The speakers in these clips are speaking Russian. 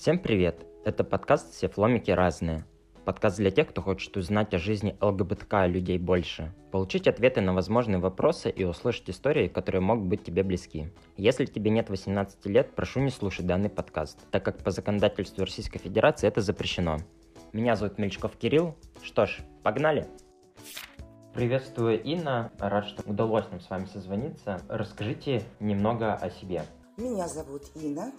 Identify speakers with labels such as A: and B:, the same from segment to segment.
A: Всем привет! Это подкаст «Все фломики разные». Подкаст для тех, кто хочет узнать о жизни ЛГБТК людей больше, получить ответы на возможные вопросы и услышать истории, которые могут быть тебе близки. Если тебе нет 18 лет, прошу не слушать данный подкаст, так как по законодательству Российской Федерации это запрещено. Меня зовут Мельчков Кирилл. Что ж, погнали! Приветствую, Инна. Рад, что удалось нам с вами созвониться. Расскажите немного о себе.
B: Меня зовут Инна.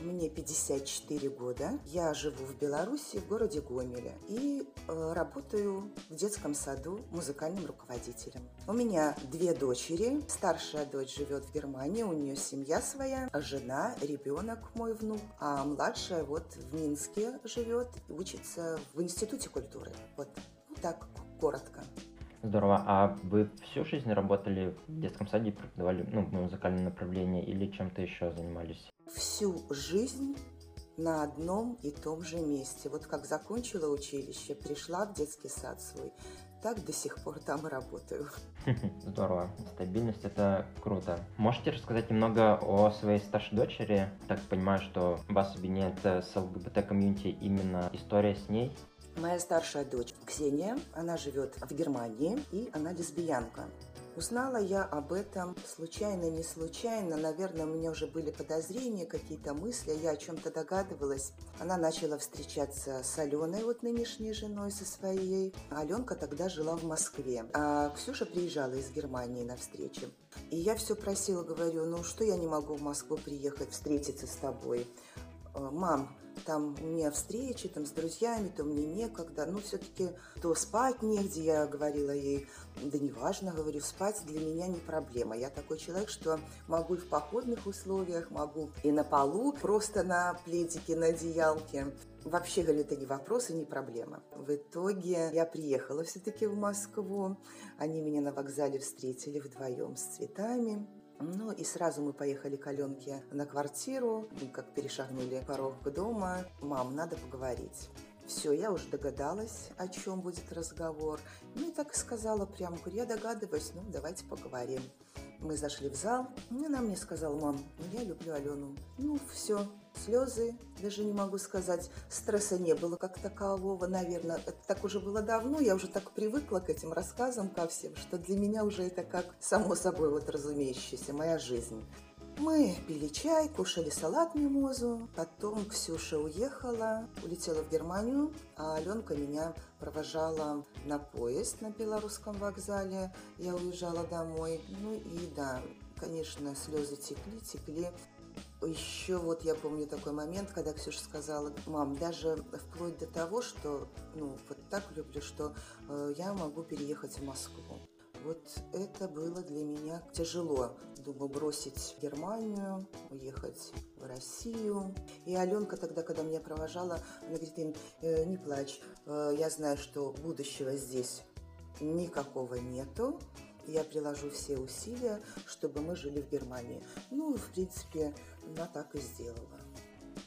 B: Мне 54 года. Я живу в Беларуси, в городе Гомеле. И э, работаю в детском саду музыкальным руководителем. У меня две дочери. Старшая дочь живет в Германии, у нее семья своя, жена, ребенок мой внук. А младшая вот в Минске живет, учится в Институте культуры. Вот, вот так коротко.
A: Здорово. А вы всю жизнь работали в детском саде преподавали ну, музыкальное направление или чем-то еще занимались?
B: Всю жизнь на одном и том же месте. Вот как закончила училище, пришла в детский сад свой, так до сих пор там работаю.
A: Здорово. Стабильность это круто. Можете рассказать немного о своей старшей дочери? Так понимаю, что вас объединяет с ЛГБТ-комьюнити именно история с ней.
B: Моя старшая дочь Ксения, она живет в Германии, и она лесбиянка. Узнала я об этом случайно, не случайно. Наверное, у меня уже были подозрения, какие-то мысли, я о чем-то догадывалась. Она начала встречаться с Аленой, вот нынешней женой со своей. Аленка тогда жила в Москве, а Ксюша приезжала из Германии на встречу. И я все просила, говорю, ну что я не могу в Москву приехать, встретиться с тобой? «Э, Мам, там у меня встречи там с друзьями, то мне некогда, ну все-таки то спать негде, я говорила ей, да неважно, говорю, спать для меня не проблема. Я такой человек, что могу и в походных условиях, могу и на полу, просто на пледике, на одеялке. Вообще, говорю, это не вопрос и не проблема. В итоге я приехала все-таки в Москву. Они меня на вокзале встретили вдвоем с цветами. Ну и сразу мы поехали к Аленке на квартиру, как перешагнули порог дома. Мам, надо поговорить. Все, я уже догадалась, о чем будет разговор. Ну и так и сказала прямо, говорю, я догадываюсь, ну давайте поговорим. Мы зашли в зал, и она мне сказала, мам, ну я люблю Алену. Ну все, слезы, даже не могу сказать, стресса не было как такового, наверное, это так уже было давно, я уже так привыкла к этим рассказам ко всем, что для меня уже это как само собой вот разумеющаяся моя жизнь. Мы пили чай, кушали салат мимозу, потом Ксюша уехала, улетела в Германию, а Аленка меня провожала на поезд на белорусском вокзале. Я уезжала домой. Ну и да, конечно, слезы текли, текли. Еще вот я помню такой момент, когда Ксюша сказала, мам, даже вплоть до того, что, ну, вот так люблю, что э, я могу переехать в Москву. Вот это было для меня тяжело. Думаю, бросить Германию, уехать в Россию. И Аленка тогда, когда меня провожала, она говорит, э, не плачь, э, я знаю, что будущего здесь никакого нету я приложу все усилия, чтобы мы жили в Германии. Ну, в принципе, она так и сделала.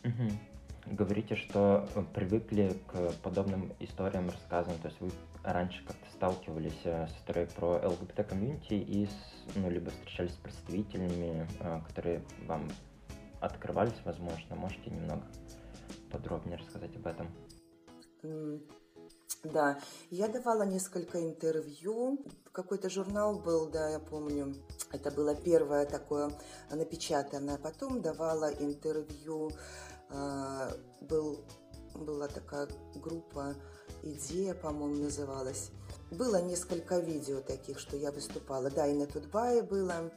A: Угу. Говорите, что привыкли к подобным историям, рассказам, то есть вы раньше как-то сталкивались э, с историей про ЛГБТ-комьюнити и с, ну, либо встречались с представителями, э, которые вам открывались, возможно. Можете немного подробнее рассказать об этом?
B: Да, я давала несколько интервью. Какой-то журнал был, да, я помню. Это было первое такое напечатанное. Потом давала интервью. А, был, была такая группа «Идея», по-моему, называлась. Было несколько видео таких, что я выступала. Да, и на Тутбае было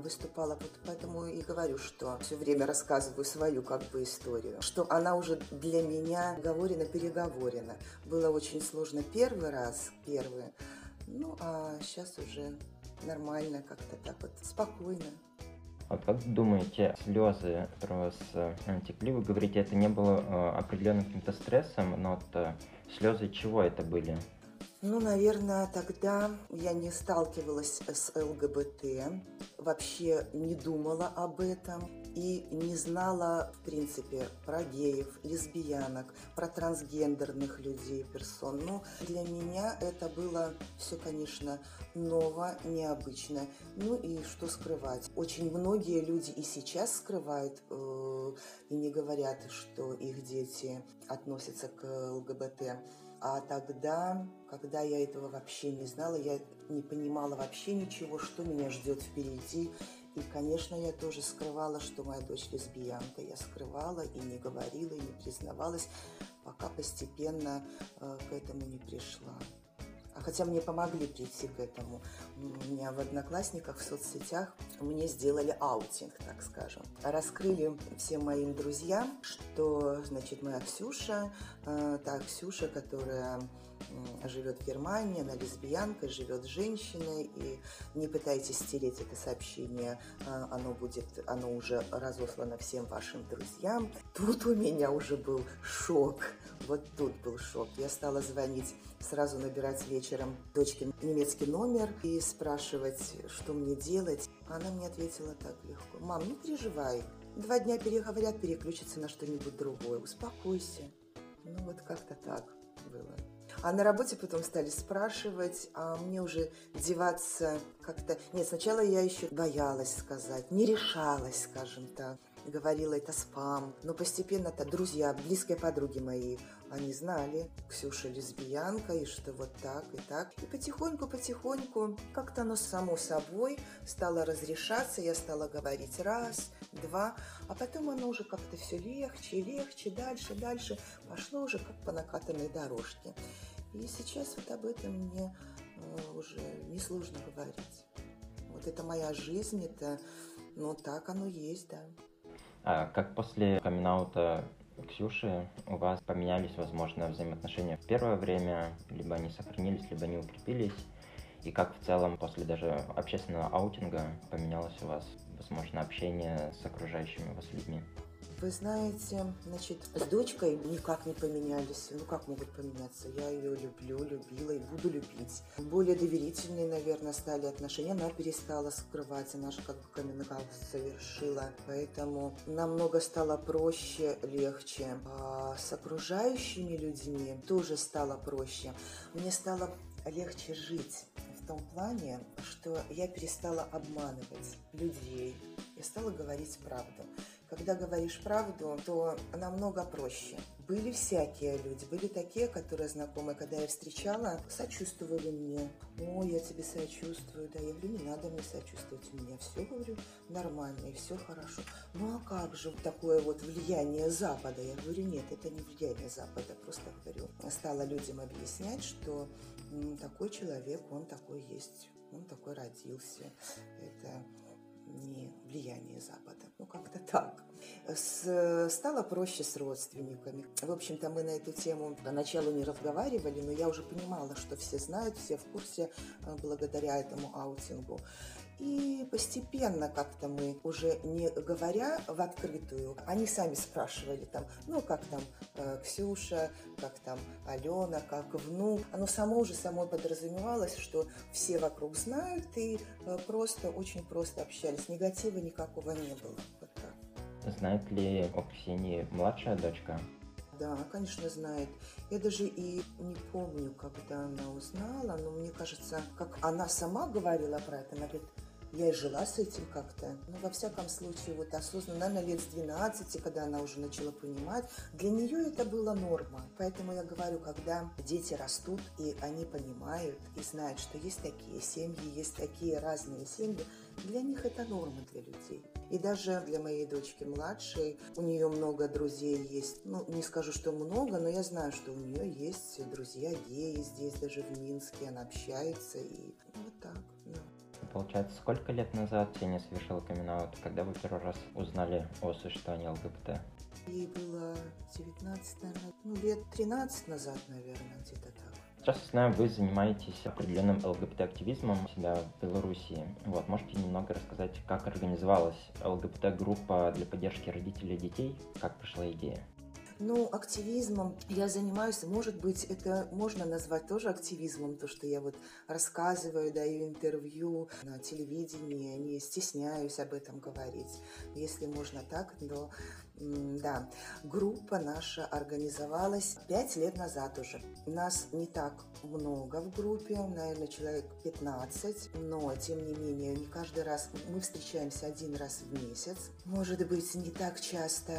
B: выступала. Вот поэтому и говорю, что все время рассказываю свою как бы историю, что она уже для меня говорена, переговорена. Было очень сложно первый раз, первый, ну а сейчас уже нормально, как-то так вот, спокойно.
A: А как думаете, слезы, которые вас э, текли, вы говорите, это не было э, определенным каким-то стрессом, но вот э, слезы чего это были?
B: Ну, наверное, тогда я не сталкивалась с ЛГБТ, вообще не думала об этом. и не знала, в принципе, про геев, лесбиянок, про трансгендерных людей, персон. Но для меня это было все, конечно, ново, необычно. Ну и что скрывать? Очень многие люди и сейчас скрывают э, и не говорят, что их дети относятся к ЛГБТ. А тогда, когда я этого вообще не знала, я не понимала вообще ничего, что меня ждет впереди. И, конечно, я тоже скрывала, что моя дочь лесбиянка. Я скрывала и не говорила, и не признавалась, пока постепенно э, к этому не пришла. А хотя мне помогли прийти к этому. У меня в Одноклассниках, в соцсетях мне сделали аутинг, так скажем. Раскрыли всем моим друзьям, что, значит, моя Ксюша, э, та Ксюша, которая живет в Германии, она лесбиянка, живет женщиной, и не пытайтесь стереть это сообщение, а, оно будет, оно уже разослано всем вашим друзьям. Тут у меня уже был шок, вот тут был шок. Я стала звонить, сразу набирать вечером дочке немецкий номер и спрашивать, что мне делать. Она мне ответила так легко. Мам, не переживай, два дня переговорят, переключатся на что-нибудь другое, успокойся. Ну вот как-то так было. А на работе потом стали спрашивать, а мне уже деваться как-то... Нет, сначала я еще боялась сказать, не решалась, скажем так. Говорила, это спам. Но постепенно-то друзья, близкие подруги мои, они знали, Ксюша лесбиянка, и что вот так и так. И потихоньку-потихоньку как-то оно само собой стало разрешаться. Я стала говорить раз, два, а потом оно уже как-то все легче легче, дальше, дальше. Пошло уже как по накатанной дорожке. И сейчас вот об этом мне э, уже несложно говорить. Вот это моя жизнь, это, ну так оно есть, да.
A: А как после камин Ксюши у вас поменялись, возможно, взаимоотношения в первое время, либо они сохранились, либо они укрепились? И как в целом после даже общественного аутинга поменялось у вас, возможно, общение с окружающими вас людьми?
B: Вы знаете, значит, с дочкой никак не поменялись. Ну, как могут поменяться? Я ее люблю, любила и буду любить. Более доверительные, наверное, стали отношения. Она перестала скрывать, она же как бы камин совершила. Поэтому намного стало проще, легче. А с окружающими людьми тоже стало проще. Мне стало легче жить в том плане, что я перестала обманывать людей. Я стала говорить правду. Когда говоришь правду, то намного проще. Были всякие люди, были такие, которые знакомые, когда я встречала, сочувствовали мне. О, я тебе сочувствую, да, я говорю, не надо мне сочувствовать, у меня все, говорю, нормально и все хорошо. Ну а как же такое вот влияние Запада? Я говорю, нет, это не влияние Запада, просто говорю. Стала людям объяснять, что такой человек, он такой есть, он такой родился. Это не влияние Запада. Ну, как-то так. С, стало проще с родственниками. В общем-то, мы на эту тему поначалу не разговаривали, но я уже понимала, что все знают, все в курсе э, благодаря этому аутингу. И постепенно как-то мы, уже не говоря в открытую, они сами спрашивали там, ну как там э, Ксюша, как там Алена, как внук. Оно само уже само подразумевалось, что все вокруг знают и э, просто, очень просто общались. Негатива никакого не было. Вот так.
A: Знает ли о Ксении младшая дочка?
B: Да, конечно, знает. Я даже и не помню, когда она узнала, но мне кажется, как она сама говорила про это, она говорит, я и жила с этим как-то. Ну, во всяком случае, вот осознанно, наверное, лет с 12, когда она уже начала понимать, для нее это была норма. Поэтому я говорю, когда дети растут, и они понимают, и знают, что есть такие семьи, есть такие разные семьи, для них это норма для людей. И даже для моей дочки младшей, у нее много друзей есть. Ну, не скажу, что много, но я знаю, что у нее есть друзья геи здесь, даже в Минске. Она общается и вот так.
A: Получается, сколько лет назад Ксения совершила камин когда вы первый раз узнали о существовании ЛГБТ?
B: Ей было 19, наверное, ну, лет 13 назад, наверное, где-то так.
A: Сейчас, я знаю, вы занимаетесь определенным ЛГБТ-активизмом у себя в Беларуси. Вот, можете немного рассказать, как организовалась ЛГБТ-группа для поддержки родителей и детей? Как пришла идея?
B: Ну, активизмом я занимаюсь, может быть, это можно назвать тоже активизмом, то, что я вот рассказываю, даю интервью на телевидении, не стесняюсь об этом говорить. Если можно так, но да, группа наша организовалась пять лет назад уже. Нас не так много в группе, наверное, человек 15, но, тем не менее, не каждый раз, мы встречаемся один раз в месяц. Может быть, не так часто,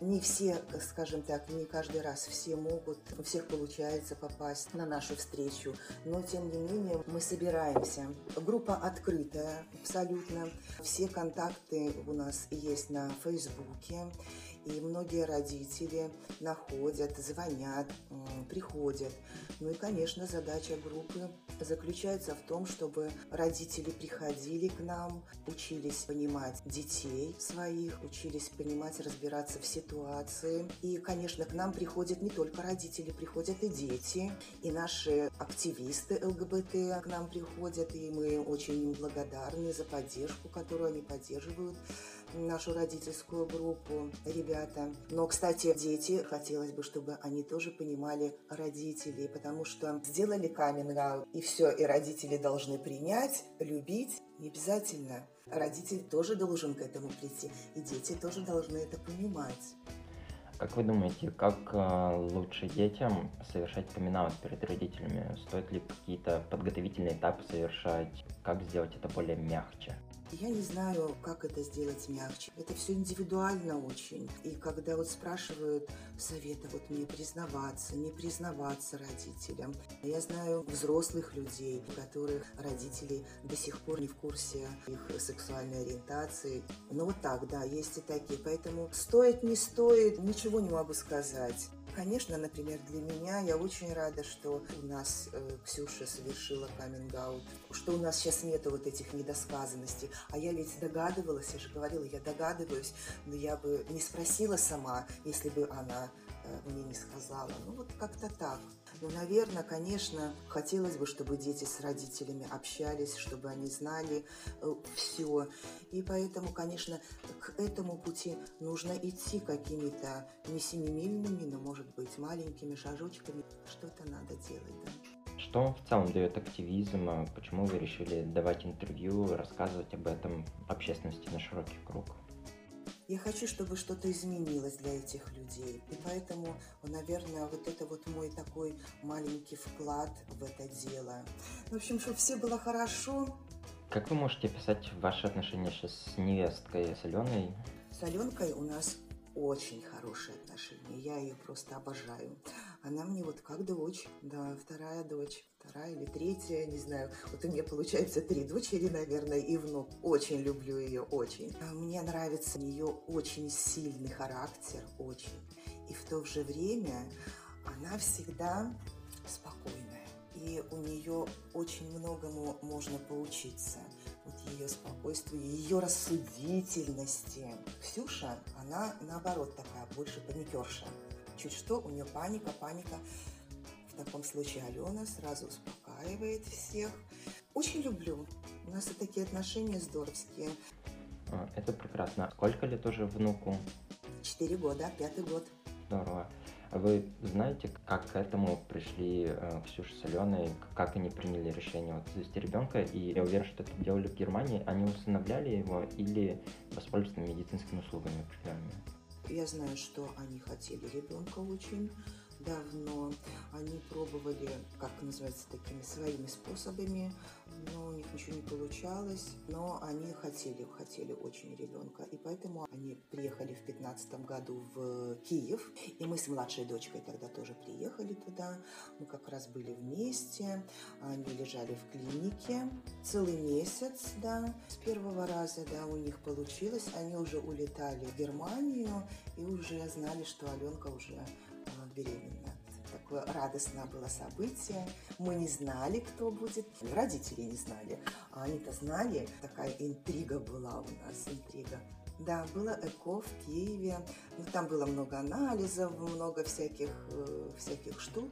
B: не все, скажем так, не каждый раз все могут, у всех получается попасть на нашу встречу, но, тем не менее, мы собираемся. Группа открытая абсолютно. Все контакты у нас есть на Фейсбуке. И многие родители находят, звонят, приходят. Ну и, конечно, задача группы заключается в том, чтобы родители приходили к нам, учились понимать детей своих, учились понимать, разбираться в ситуации. И, конечно, к нам приходят не только родители, приходят и дети, и наши активисты ЛГБТ к нам приходят, и мы очень им благодарны за поддержку, которую они поддерживают нашу родительскую группу, ребята. Но, кстати, дети, хотелось бы, чтобы они тоже понимали родителей, потому что сделали каминг и все, и родители должны принять, любить. Не обязательно. Родитель тоже должен к этому прийти, и дети тоже должны это понимать.
A: Как вы думаете, как э, лучше детям совершать камин перед родителями? Стоит ли какие-то подготовительные этапы совершать? Как сделать это более мягче?
B: Я не знаю, как это сделать мягче. Это все индивидуально очень. И когда вот спрашивают совета, вот мне признаваться, не признаваться родителям. Я знаю взрослых людей, у которых родители до сих пор не в курсе их сексуальной ориентации. Но вот так, да, есть и такие. Поэтому стоит, не стоит, ничего не могу сказать. Конечно, например, для меня я очень рада, что у нас э, Ксюша совершила каминг-аут, что у нас сейчас нету вот этих недосказанностей. А я ведь догадывалась, я же говорила, я догадываюсь, но я бы не спросила сама, если бы она э, мне не сказала. Ну вот как-то так. Ну, наверное, конечно, хотелось бы, чтобы дети с родителями общались, чтобы они знали э, все. И поэтому, конечно, к этому пути нужно идти какими-то не семимильными, но, может быть, маленькими шажочками. Что-то надо делать, да.
A: Что в целом дает активизм? Почему вы решили давать интервью, рассказывать об этом общественности на широкий круг?
B: Я хочу, чтобы что-то изменилось для этих людей. И поэтому, наверное, вот это вот мой такой маленький вклад в это дело. В общем, чтобы все было хорошо.
A: Как вы можете писать ваши отношения сейчас с невесткой, с Аленой?
B: С Аленкой у нас очень хорошие отношения. Я ее просто обожаю. Она мне вот как дочь, да, вторая дочь, вторая или третья, не знаю. Вот у меня получается три дочери, наверное, и внук. Очень люблю ее, очень. А мне нравится ее очень сильный характер, очень. И в то же время она всегда спокойная. И у нее очень многому можно поучиться вот ее спокойствию, ее рассудительности. Ксюша, она наоборот такая, больше паникерша. Чуть что, у нее паника, паника. В таком случае Алена сразу успокаивает всех. Очень люблю. У нас и такие отношения здоровские.
A: А, это прекрасно. Сколько лет уже внуку?
B: Четыре года, пятый год.
A: Здорово. А вы знаете, как к этому пришли э, Ксюша с Аленой, как они приняли решение вот, завести ребенка? И я уверен, что это делали в Германии. Они усыновляли его или воспользовались медицинскими услугами определенными?
B: Я знаю, что они хотели ребенка очень давно. Они пробовали, как называется, такими своими способами, но у них ничего не получалось. Но они хотели, хотели очень ребенка. И поэтому они приехали в 15 году в Киев. И мы с младшей дочкой тогда тоже приехали туда. Мы как раз были вместе. Они лежали в клинике целый месяц, да. С первого раза, да, у них получилось. Они уже улетали в Германию и уже знали, что Аленка уже беременна. Такое радостное было событие. Мы не знали, кто будет. Родители не знали. А они-то знали. Такая интрига была у нас, интрига. Да, было ЭКО в Киеве. Ну, там было много анализов, много всяких, э, всяких штук.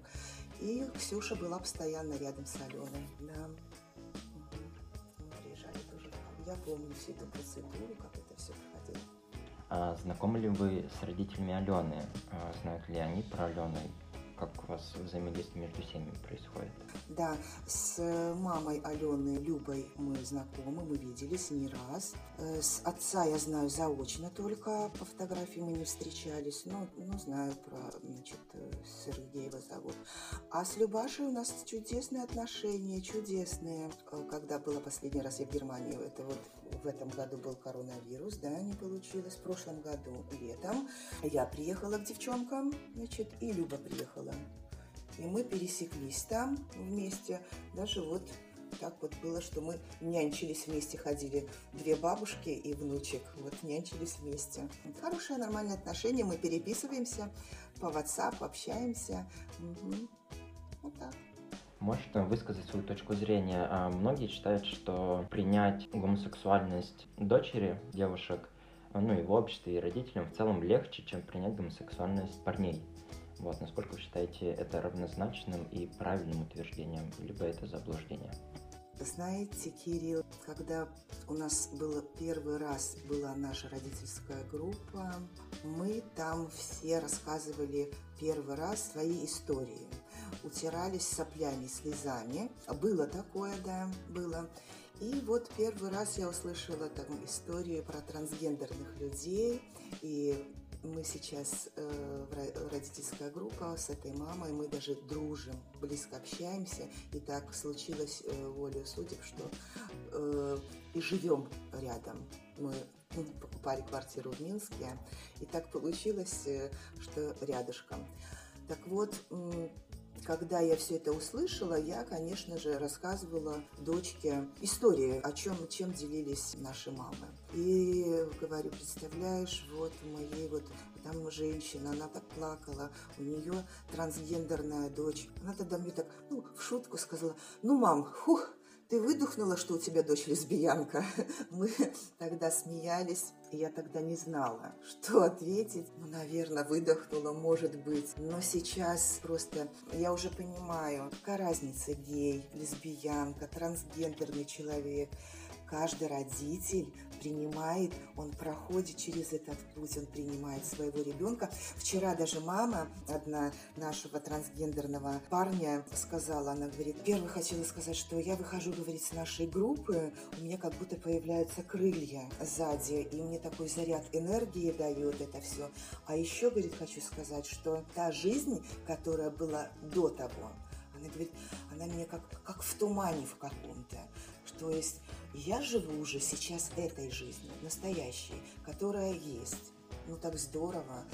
B: И Ксюша была постоянно рядом с Аленой. Да. Угу. приезжали тоже. Я помню всю эту процедуру, как это все проходило.
A: А знакомы ли вы с родителями Алены? А знают ли они про Алену? Как у вас взаимодействие между семьями происходит?
B: Да, с мамой Алены Любой мы знакомы, мы виделись не раз. Э, с отца я знаю заочно только, по фотографии мы не встречались, но ну, знаю про, значит, Сергеева зовут. А с Любашей у нас чудесные отношения, чудесные. Э, когда было последний раз я в Германии, это вот в этом году был коронавирус, да, не получилось. В прошлом году летом я приехала к девчонкам, значит, и Люба приехала. И мы пересеклись там вместе. Даже вот так вот было, что мы нянчились вместе, ходили две бабушки и внучек, вот нянчились вместе. Хорошее, нормальное отношение, мы переписываемся по WhatsApp, общаемся. Угу. Вот так.
A: Можете высказать свою точку зрения. А многие считают, что принять гомосексуальность дочери, девушек, ну и в обществе, и родителям в целом легче, чем принять гомосексуальность парней. Вот, насколько вы считаете это равнозначным и правильным утверждением, либо это заблуждение?
B: Знаете, Кирилл, когда у нас было первый раз была наша родительская группа, мы там все рассказывали первый раз свои истории, утирались соплями, слезами. Было такое, да, было. И вот первый раз я услышала там историю про трансгендерных людей, и мы сейчас э, родительская группа с этой мамой, мы даже дружим, близко общаемся, и так случилось э, волю судеб, что э, и живем рядом. Мы покупали квартиру в Минске, и так получилось, э, что рядышком. Так вот, когда я все это услышала, я, конечно же, рассказывала дочке истории, о чем, чем делились наши мамы. И говорю, представляешь, вот у моей вот там женщина, она так плакала, у нее трансгендерная дочь. Она тогда мне так, ну, в шутку сказала, ну, мам, хух, ты выдохнула, что у тебя дочь лесбиянка? Мы тогда смеялись, я тогда не знала, что ответить. Ну, наверное, выдохнула, может быть. Но сейчас просто я уже понимаю, какая разница гей, лесбиянка, трансгендерный человек – каждый родитель принимает, он проходит через этот путь, он принимает своего ребенка. Вчера даже мама одна нашего трансгендерного парня сказала, она говорит, первый хотела сказать, что я выхожу, говорит, с нашей группы, у меня как будто появляются крылья сзади, и мне такой заряд энергии дает это все. А еще, говорит, хочу сказать, что та жизнь, которая была до того, она говорит, она меня как, как в тумане в каком-то. То есть я живу уже сейчас этой жизнью, настоящей, которая есть. Ну так здорово.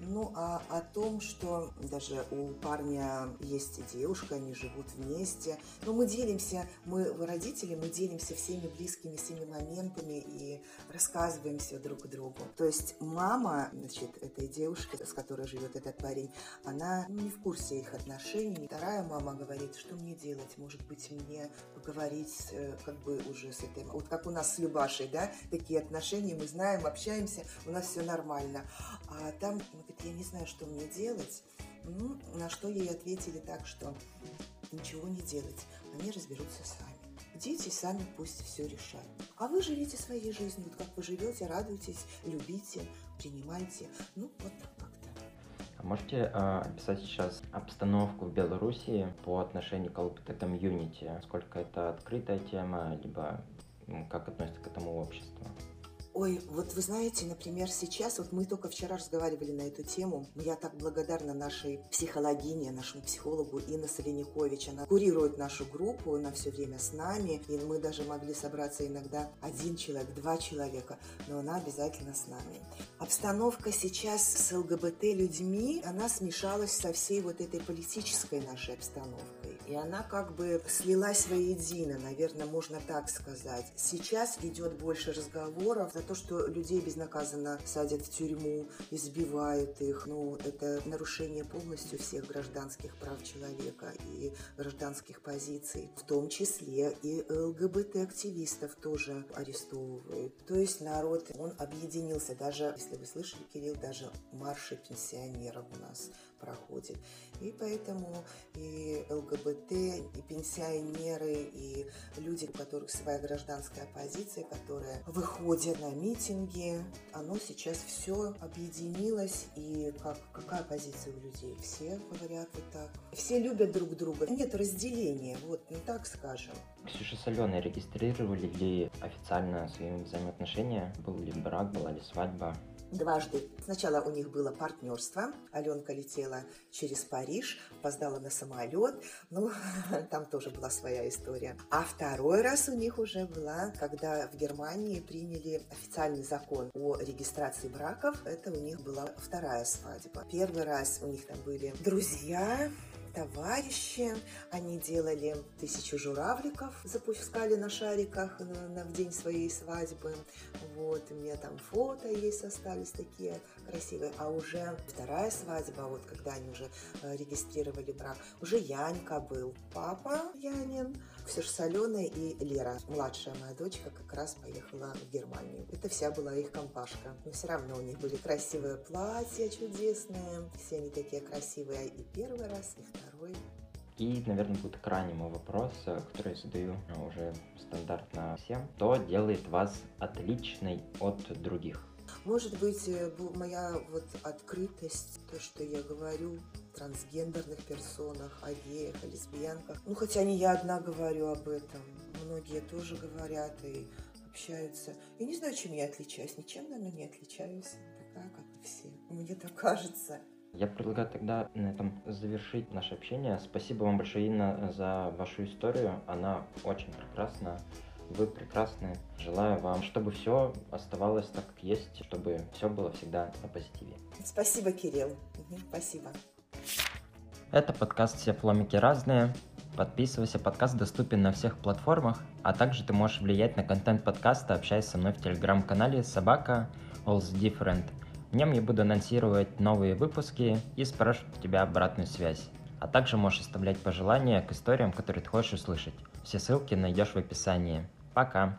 B: Ну, а о том, что даже у парня есть девушка, они живут вместе. Но мы делимся, мы родители, мы делимся всеми близкими всеми моментами и рассказываемся друг другу. То есть мама, значит, этой девушки, с которой живет этот парень, она не в курсе их отношений. Вторая мама говорит, что мне делать? Может быть, мне поговорить э, как бы уже с этой... Вот как у нас с Любашей, да, такие отношения, мы знаем, общаемся, у нас все нормально. А там говорит, я не знаю, что мне делать. Ну, на что ей ответили так, что ничего не делать, они разберутся сами. Дети сами пусть все решают. А вы живите своей жизнью, вот как вы живете, радуйтесь, любите, принимайте. Ну, вот как-то.
A: А можете э, описать сейчас обстановку в Беларуси по отношению к ЛГБТ-комьюнити? Сколько это открытая тема, либо как относится к этому общество?
B: Ой, вот вы знаете, например, сейчас, вот мы только вчера разговаривали на эту тему, я так благодарна нашей психологине, нашему психологу Инна Соленякович. Она курирует нашу группу, она все время с нами, и мы даже могли собраться иногда один человек, два человека, но она обязательно с нами. Обстановка сейчас с ЛГБТ-людьми, она смешалась со всей вот этой политической нашей обстановкой. И она как бы слилась воедино, наверное, можно так сказать. Сейчас идет больше разговоров за то, что людей безнаказанно садят в тюрьму, избивают их. Ну, это нарушение полностью всех гражданских прав человека и гражданских позиций. В том числе и ЛГБТ-активистов тоже арестовывают. То есть народ, он объединился. Даже, если вы слышали, Кирилл, даже марши пенсионеров у нас проходит. И поэтому и ЛГБТ ЛГБТ, и пенсионеры, и люди, у которых своя гражданская позиция, которые выходят на митинги. Оно сейчас все объединилось, и как, какая позиция у людей? Все говорят вот так. Все любят друг друга. Нет разделения, вот, ну так скажем.
A: Ксюша с Аленой регистрировали ли официально свои взаимоотношения? Был ли брак, была ли свадьба?
B: Дважды. Сначала у них было партнерство. Аленка летела через Париж, опоздала на самолет. Ну, там тоже была своя история. А второй раз у них уже была, когда в Германии приняли официальный закон о регистрации браков. Это у них была вторая свадьба. Первый раз у них там были друзья, товарищи. Они делали тысячу журавликов, запускали на шариках на, на, в день своей свадьбы. Вот, у меня там фото есть, остались такие красивые. А уже вторая свадьба, вот когда они уже э, регистрировали брак, уже Янька был. Папа Янин, все же Соленая и Лера, младшая моя дочка, как раз поехала в Германию. Это вся была их компашка. Но все равно у них были красивые платья чудесные. Все они такие красивые. И первый раз, и второй.
A: И, наверное, будет крайний мой вопрос, который я задаю э, уже стандартно всем. Что делает вас отличной от других?
B: Может быть, э, моя вот открытость, то, что я говорю трансгендерных персонах, о геях, о лесбиянках. Ну, хотя не я одна говорю об этом. Многие тоже говорят и общаются. Я не знаю, чем я отличаюсь. Ничем, наверное, не отличаюсь. Такая, как и все. Мне так кажется.
A: Я предлагаю тогда на этом завершить наше общение. Спасибо вам большое, Инна, за вашу историю. Она очень прекрасна. Вы прекрасны. Желаю вам, чтобы все оставалось так, как есть, чтобы все было всегда на позитиве.
B: Спасибо, Кирилл. Спасибо.
A: Это подкаст «Все фломики разные». Подписывайся, подкаст доступен на всех платформах, а также ты можешь влиять на контент подкаста, общаясь со мной в телеграм-канале «Собака All's Different». В нем я буду анонсировать новые выпуски и спрашивать у тебя обратную связь. А также можешь оставлять пожелания к историям, которые ты хочешь услышать. Все ссылки найдешь в описании. Пока!